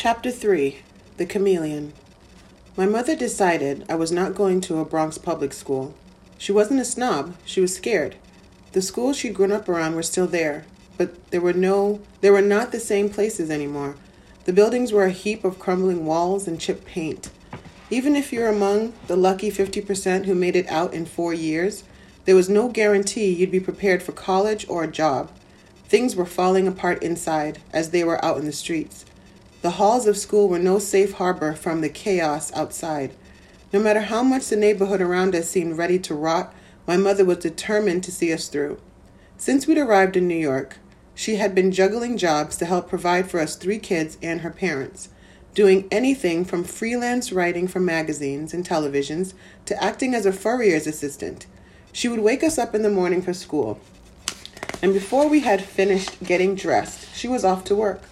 Chapter 3 The Chameleon. My mother decided I was not going to a Bronx public school. She wasn't a snob, she was scared. The schools she'd grown up around were still there, but there were no there were not the same places anymore. The buildings were a heap of crumbling walls and chipped paint. Even if you're among the lucky 50% who made it out in 4 years, there was no guarantee you'd be prepared for college or a job. Things were falling apart inside as they were out in the streets. The halls of school were no safe harbor from the chaos outside. No matter how much the neighborhood around us seemed ready to rot, my mother was determined to see us through. Since we'd arrived in New York, she had been juggling jobs to help provide for us three kids and her parents, doing anything from freelance writing for magazines and televisions to acting as a furrier's assistant. She would wake us up in the morning for school, and before we had finished getting dressed, she was off to work.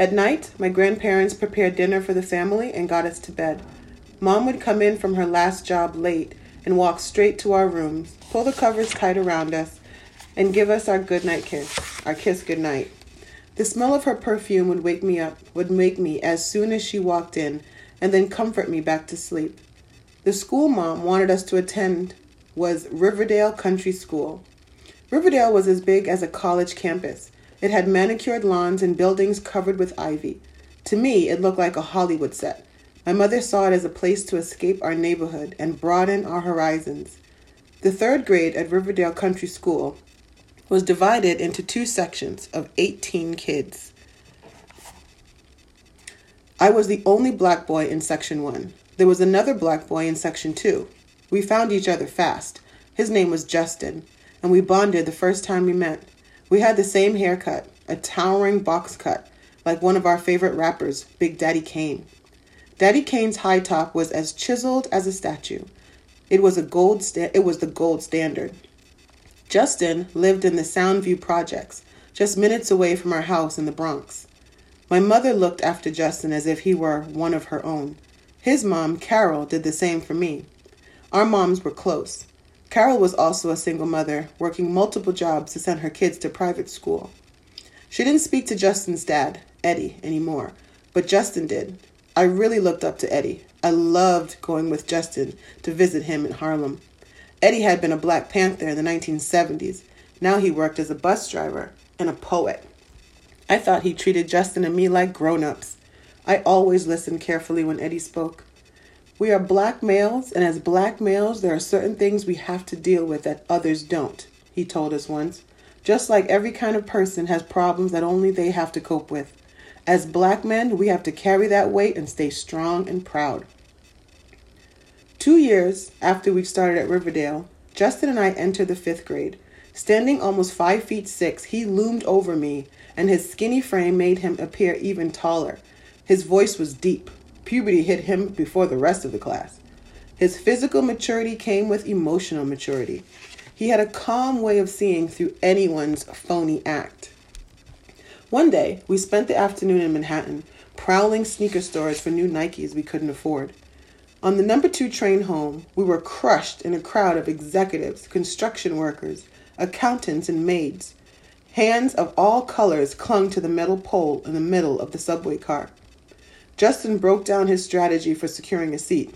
At night, my grandparents prepared dinner for the family and got us to bed. Mom would come in from her last job late and walk straight to our rooms, pull the covers tight around us, and give us our goodnight kiss, our kiss goodnight. The smell of her perfume would wake me up, would make me as soon as she walked in, and then comfort me back to sleep. The school mom wanted us to attend was Riverdale Country School. Riverdale was as big as a college campus. It had manicured lawns and buildings covered with ivy. To me, it looked like a Hollywood set. My mother saw it as a place to escape our neighborhood and broaden our horizons. The third grade at Riverdale Country School was divided into two sections of 18 kids. I was the only black boy in section one. There was another black boy in section two. We found each other fast. His name was Justin, and we bonded the first time we met. We had the same haircut, a towering box cut, like one of our favorite rappers, Big Daddy Kane. Daddy Kane's high top was as chiseled as a statue. It was a gold sta- it was the gold standard. Justin lived in the Soundview projects, just minutes away from our house in the Bronx. My mother looked after Justin as if he were one of her own. His mom, Carol, did the same for me. Our moms were close. Carol was also a single mother, working multiple jobs to send her kids to private school. She didn't speak to Justin's dad, Eddie, anymore, but Justin did. I really looked up to Eddie. I loved going with Justin to visit him in Harlem. Eddie had been a Black Panther in the 1970s. Now he worked as a bus driver and a poet. I thought he treated Justin and me like grown ups. I always listened carefully when Eddie spoke. We are black males, and as black males, there are certain things we have to deal with that others don't, he told us once. Just like every kind of person has problems that only they have to cope with. As black men, we have to carry that weight and stay strong and proud. Two years after we started at Riverdale, Justin and I entered the fifth grade. Standing almost five feet six, he loomed over me, and his skinny frame made him appear even taller. His voice was deep, Puberty hit him before the rest of the class. His physical maturity came with emotional maturity. He had a calm way of seeing through anyone's phony act. One day, we spent the afternoon in Manhattan, prowling sneaker stores for new Nikes we couldn't afford. On the number two train home, we were crushed in a crowd of executives, construction workers, accountants, and maids. Hands of all colors clung to the metal pole in the middle of the subway car. Justin broke down his strategy for securing a seat.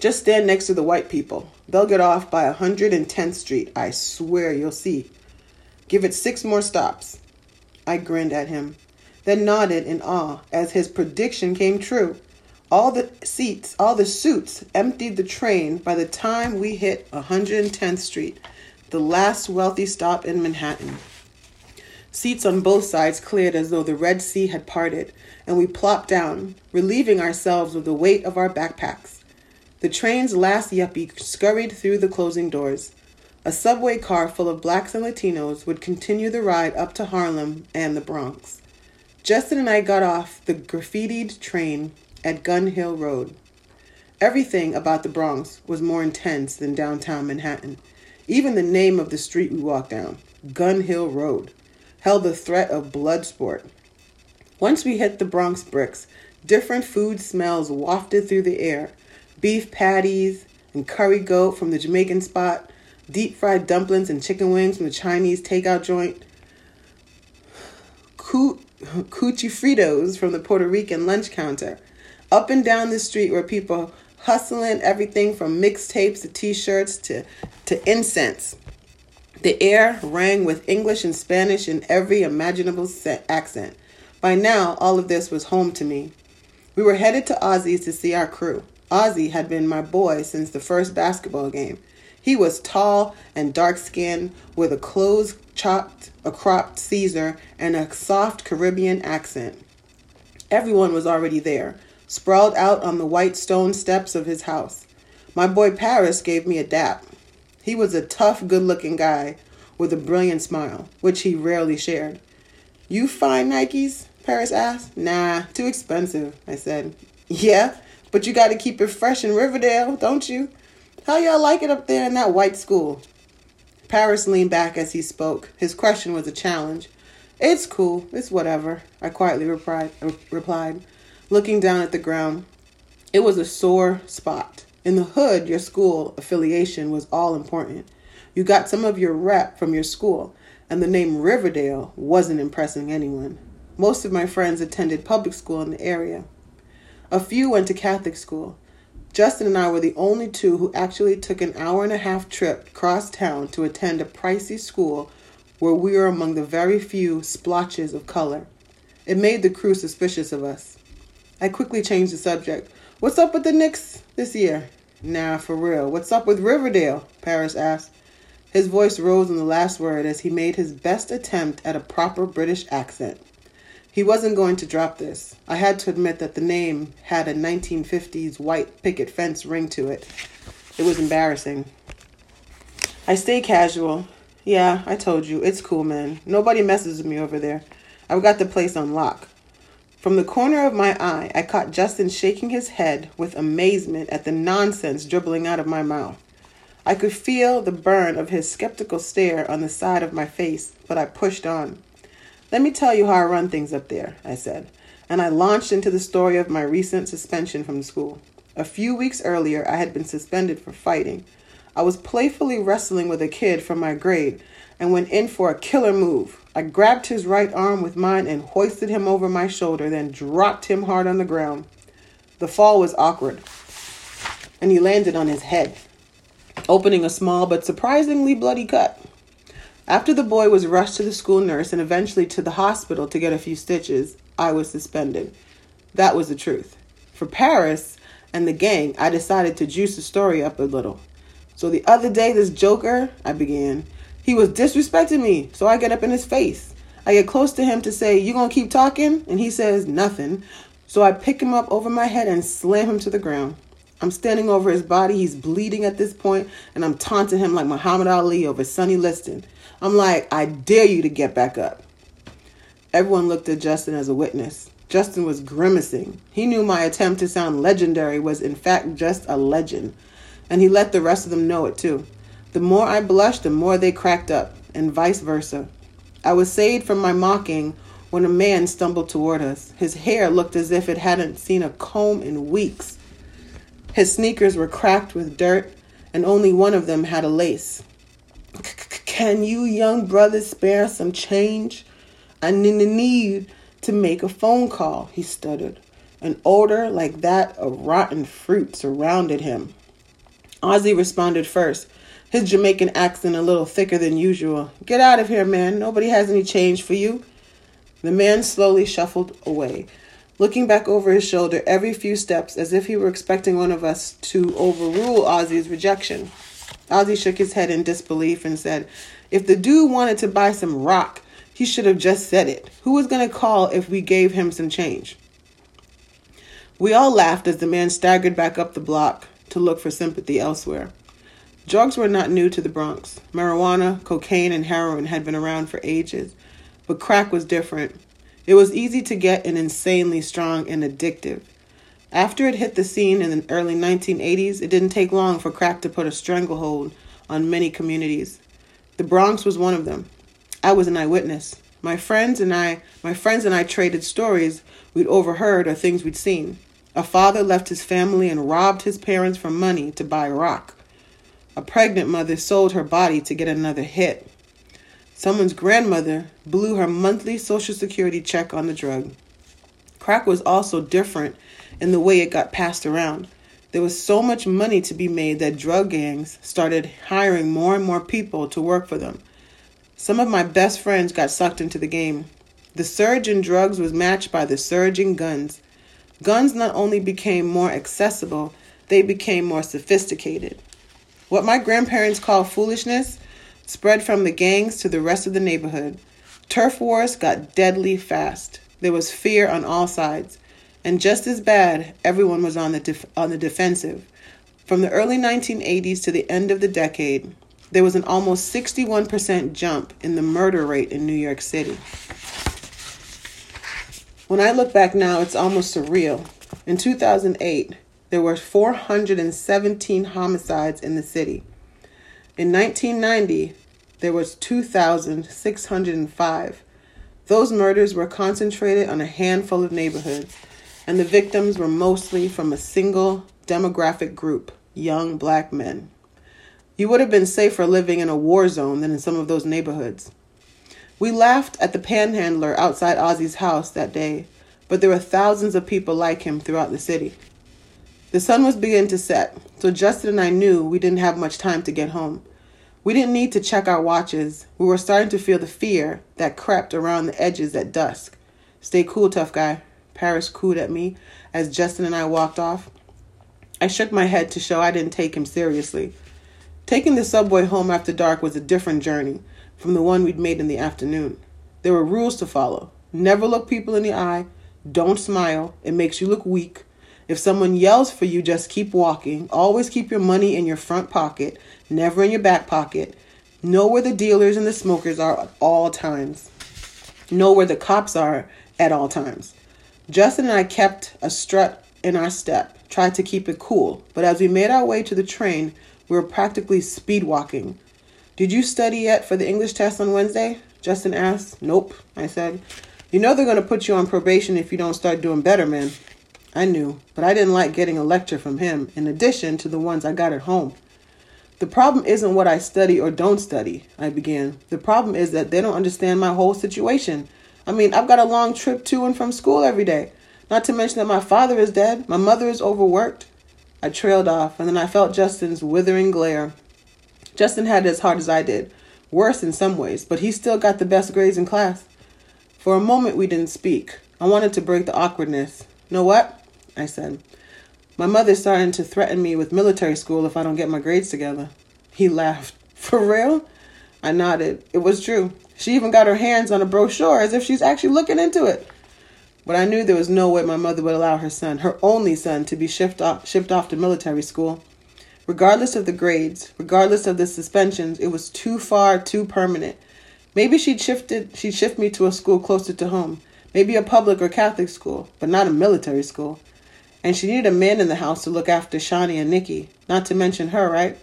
Just stand next to the white people. They'll get off by 110th Street. I swear you'll see. Give it six more stops. I grinned at him, then nodded in awe as his prediction came true. All the seats, all the suits emptied the train by the time we hit 110th Street, the last wealthy stop in Manhattan. Seats on both sides cleared as though the Red Sea had parted, and we plopped down, relieving ourselves of the weight of our backpacks. The train's last yuppie scurried through the closing doors. A subway car full of blacks and Latinos would continue the ride up to Harlem and the Bronx. Justin and I got off the graffitied train at Gun Hill Road. Everything about the Bronx was more intense than downtown Manhattan. Even the name of the street we walked down, Gun Hill Road, held the threat of blood sport. Once we hit the Bronx bricks, different food smells wafted through the air beef patties and curry goat from the Jamaican spot, deep fried dumplings and chicken wings from the Chinese takeout joint, coo- cuchifritos from the Puerto Rican lunch counter. Up and down the street were people hustling everything from mixtapes to t-shirts to, to incense. The air rang with English and Spanish in every imaginable accent. By now, all of this was home to me. We were headed to Ozzy's to see our crew. Ozzy had been my boy since the first basketball game. He was tall and dark skinned with a close chopped, a cropped Caesar and a soft Caribbean accent. Everyone was already there, sprawled out on the white stone steps of his house. My boy Paris gave me a dap. He was a tough, good looking guy with a brilliant smile, which he rarely shared. You find Nikes? Paris asked. Nah, too expensive, I said. Yeah, but you gotta keep it fresh in Riverdale, don't you? How y'all like it up there in that white school? Paris leaned back as he spoke. His question was a challenge. It's cool. It's whatever, I quietly replied, replied, looking down at the ground. It was a sore spot. In the hood, your school affiliation was all important. You got some of your rep from your school, and the name Riverdale wasn't impressing anyone. Most of my friends attended public school in the area. A few went to Catholic school. Justin and I were the only two who actually took an hour and a half trip across town to attend a pricey school where we were among the very few splotches of color. It made the crew suspicious of us. I quickly changed the subject. What's up with the Knicks this year? Nah, for real. What's up with Riverdale? Paris asked. His voice rose on the last word as he made his best attempt at a proper British accent. He wasn't going to drop this. I had to admit that the name had a 1950s white picket fence ring to it. It was embarrassing. I stay casual. Yeah, I told you. It's cool, man. Nobody messes with me over there. I've got the place on lock. From the corner of my eye, I caught Justin shaking his head with amazement at the nonsense dribbling out of my mouth. I could feel the burn of his skeptical stare on the side of my face, but I pushed on. Let me tell you how I run things up there, I said, and I launched into the story of my recent suspension from school. A few weeks earlier, I had been suspended for fighting. I was playfully wrestling with a kid from my grade and went in for a killer move. I grabbed his right arm with mine and hoisted him over my shoulder, then dropped him hard on the ground. The fall was awkward, and he landed on his head, opening a small but surprisingly bloody cut. After the boy was rushed to the school nurse and eventually to the hospital to get a few stitches, I was suspended. That was the truth. For Paris and the gang, I decided to juice the story up a little. So the other day, this joker, I began, he was disrespecting me, so I get up in his face. I get close to him to say, You gonna keep talking? And he says, Nothing. So I pick him up over my head and slam him to the ground. I'm standing over his body. He's bleeding at this point, and I'm taunting him like Muhammad Ali over Sonny Liston. I'm like, I dare you to get back up. Everyone looked at Justin as a witness. Justin was grimacing. He knew my attempt to sound legendary was, in fact, just a legend. And he let the rest of them know it, too. The more I blushed, the more they cracked up, and vice versa. I was saved from my mocking when a man stumbled toward us. His hair looked as if it hadn't seen a comb in weeks. His sneakers were cracked with dirt, and only one of them had a lace. Can you young brothers spare some change? I need to make a phone call, he stuttered. An odor like that of rotten fruit surrounded him. Ozzy responded first his Jamaican accent a little thicker than usual. Get out of here, man. Nobody has any change for you. The man slowly shuffled away, looking back over his shoulder every few steps as if he were expecting one of us to overrule Ozzy's rejection. Ozzy shook his head in disbelief and said, If the dude wanted to buy some rock, he should have just said it. Who was going to call if we gave him some change? We all laughed as the man staggered back up the block to look for sympathy elsewhere. Drugs were not new to the Bronx. Marijuana, cocaine, and heroin had been around for ages, but crack was different. It was easy to get and insanely strong and addictive. After it hit the scene in the early 1980s, it didn't take long for crack to put a stranglehold on many communities. The Bronx was one of them. I was an eyewitness. My friends and I, my friends and I traded stories we'd overheard or things we'd seen. A father left his family and robbed his parents for money to buy rock. A pregnant mother sold her body to get another hit. Someone's grandmother blew her monthly Social Security check on the drug. Crack was also different in the way it got passed around. There was so much money to be made that drug gangs started hiring more and more people to work for them. Some of my best friends got sucked into the game. The surge in drugs was matched by the surge in guns. Guns not only became more accessible, they became more sophisticated. What my grandparents called foolishness spread from the gangs to the rest of the neighborhood. Turf wars got deadly fast. There was fear on all sides. And just as bad, everyone was on the, def- on the defensive. From the early 1980s to the end of the decade, there was an almost 61% jump in the murder rate in New York City. When I look back now, it's almost surreal. In 2008, there were 417 homicides in the city. In 1990, there was 2,605. Those murders were concentrated on a handful of neighborhoods, and the victims were mostly from a single demographic group, young black men. You would have been safer living in a war zone than in some of those neighborhoods. We laughed at the panhandler outside Ozzy's house that day, but there were thousands of people like him throughout the city. The sun was beginning to set, so Justin and I knew we didn't have much time to get home. We didn't need to check our watches. We were starting to feel the fear that crept around the edges at dusk. Stay cool, tough guy. Paris cooed at me as Justin and I walked off. I shook my head to show I didn't take him seriously. Taking the subway home after dark was a different journey from the one we'd made in the afternoon. There were rules to follow. Never look people in the eye. Don't smile. It makes you look weak. If someone yells for you, just keep walking. Always keep your money in your front pocket, never in your back pocket. Know where the dealers and the smokers are at all times. Know where the cops are at all times. Justin and I kept a strut in our step, tried to keep it cool, but as we made our way to the train, we were practically speed walking. Did you study yet for the English test on Wednesday? Justin asked. Nope, I said. You know they're going to put you on probation if you don't start doing better, man. I knew, but I didn't like getting a lecture from him, in addition to the ones I got at home. The problem isn't what I study or don't study, I began. The problem is that they don't understand my whole situation. I mean, I've got a long trip to and from school every day. Not to mention that my father is dead, my mother is overworked. I trailed off, and then I felt Justin's withering glare. Justin had it as hard as I did, worse in some ways, but he still got the best grades in class. For a moment, we didn't speak. I wanted to break the awkwardness. Know what? I said. My mother's starting to threaten me with military school if I don't get my grades together. He laughed. For real? I nodded. It was true. She even got her hands on a brochure as if she's actually looking into it. But I knew there was no way my mother would allow her son, her only son, to be shipped off, shipped off to military school. Regardless of the grades, regardless of the suspensions, it was too far, too permanent. Maybe she'd shifted she'd shift me to a school closer to home. Maybe a public or Catholic school, but not a military school. And she needed a man in the house to look after Shani and Nikki, not to mention her, right?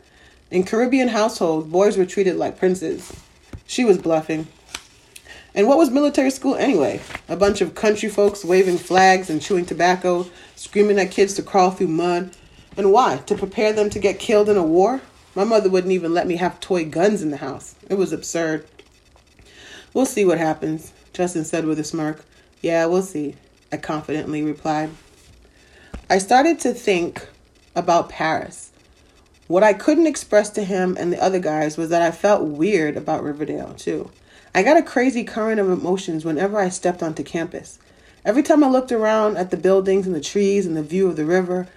In Caribbean households, boys were treated like princes. She was bluffing. And what was military school anyway? A bunch of country folks waving flags and chewing tobacco, screaming at kids to crawl through mud. And why? To prepare them to get killed in a war? My mother wouldn't even let me have toy guns in the house. It was absurd. We'll see what happens, Justin said with a smirk. Yeah, we'll see, I confidently replied. I started to think about Paris. What I couldn't express to him and the other guys was that I felt weird about Riverdale, too. I got a crazy current of emotions whenever I stepped onto campus. Every time I looked around at the buildings and the trees and the view of the river,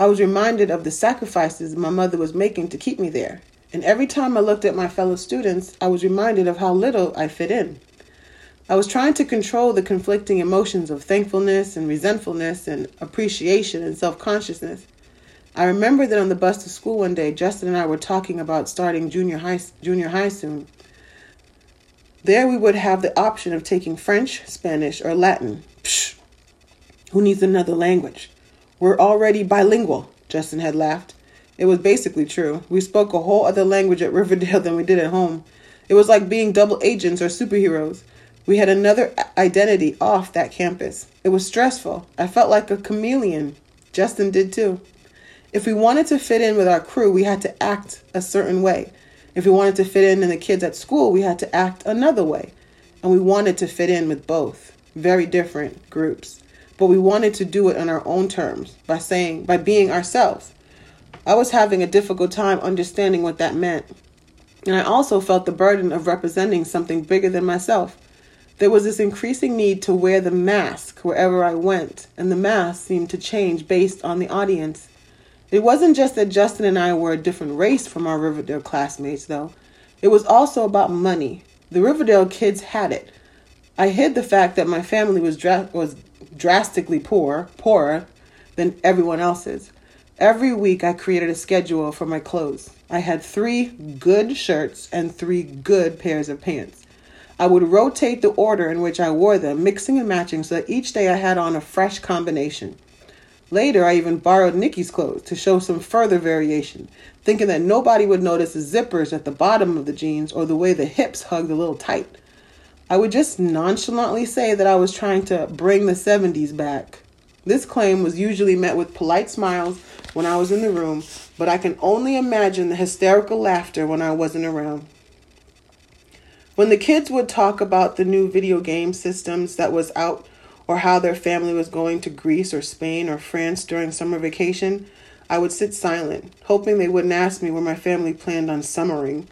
I was reminded of the sacrifices my mother was making to keep me there. And every time I looked at my fellow students, I was reminded of how little I fit in. I was trying to control the conflicting emotions of thankfulness and resentfulness and appreciation and self consciousness. I remember that on the bus to school one day, Justin and I were talking about starting junior high, junior high soon. There we would have the option of taking French, Spanish, or Latin. Psh, who needs another language? We're already bilingual, Justin had laughed. It was basically true. We spoke a whole other language at Riverdale than we did at home. It was like being double agents or superheroes. We had another identity off that campus. It was stressful. I felt like a chameleon. Justin did too. If we wanted to fit in with our crew, we had to act a certain way. If we wanted to fit in in the kids at school, we had to act another way. And we wanted to fit in with both very different groups. But we wanted to do it on our own terms by saying, by being ourselves. I was having a difficult time understanding what that meant. And I also felt the burden of representing something bigger than myself. There was this increasing need to wear the mask wherever I went, and the mask seemed to change based on the audience. It wasn't just that Justin and I were a different race from our Riverdale classmates, though. It was also about money. The Riverdale kids had it. I hid the fact that my family was dra- was drastically poor, poorer than everyone else's. Every week I created a schedule for my clothes. I had 3 good shirts and 3 good pairs of pants. I would rotate the order in which I wore them, mixing and matching so that each day I had on a fresh combination. Later, I even borrowed Nikki's clothes to show some further variation, thinking that nobody would notice the zippers at the bottom of the jeans or the way the hips hugged a little tight. I would just nonchalantly say that I was trying to bring the 70s back. This claim was usually met with polite smiles when I was in the room, but I can only imagine the hysterical laughter when I wasn't around. When the kids would talk about the new video game systems that was out or how their family was going to Greece or Spain or France during summer vacation, I would sit silent, hoping they wouldn't ask me where my family planned on summering.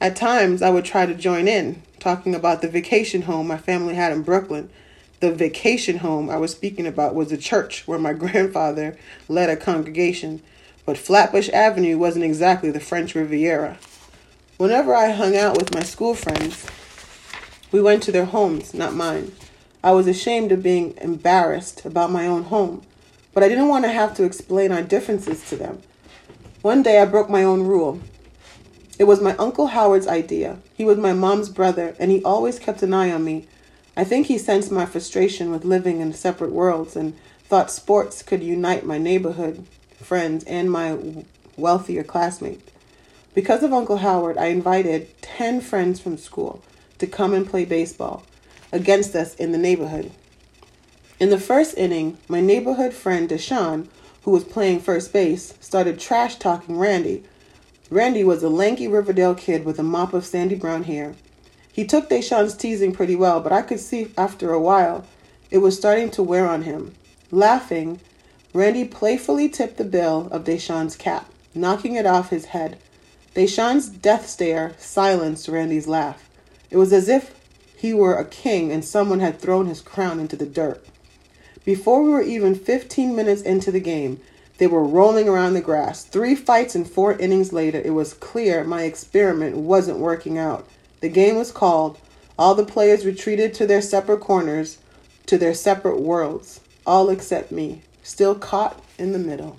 At times, I would try to join in, talking about the vacation home my family had in Brooklyn. The vacation home I was speaking about was a church where my grandfather led a congregation, but Flatbush Avenue wasn't exactly the French Riviera. Whenever I hung out with my school friends, we went to their homes, not mine. I was ashamed of being embarrassed about my own home, but I didn't want to have to explain our differences to them. One day I broke my own rule. It was my Uncle Howard's idea. He was my mom's brother, and he always kept an eye on me. I think he sensed my frustration with living in separate worlds and thought sports could unite my neighborhood friends and my wealthier classmates. Because of Uncle Howard, I invited 10 friends from school to come and play baseball against us in the neighborhood. In the first inning, my neighborhood friend Deshaun, who was playing first base, started trash talking Randy. Randy was a lanky Riverdale kid with a mop of sandy brown hair. He took Deshaun's teasing pretty well, but I could see after a while it was starting to wear on him. Laughing, Randy playfully tipped the bill of Deshaun's cap, knocking it off his head. Deshaun's death stare silenced Randy's laugh. It was as if he were a king and someone had thrown his crown into the dirt. Before we were even 15 minutes into the game, they were rolling around the grass. Three fights and four innings later, it was clear my experiment wasn't working out. The game was called. All the players retreated to their separate corners, to their separate worlds, all except me, still caught in the middle.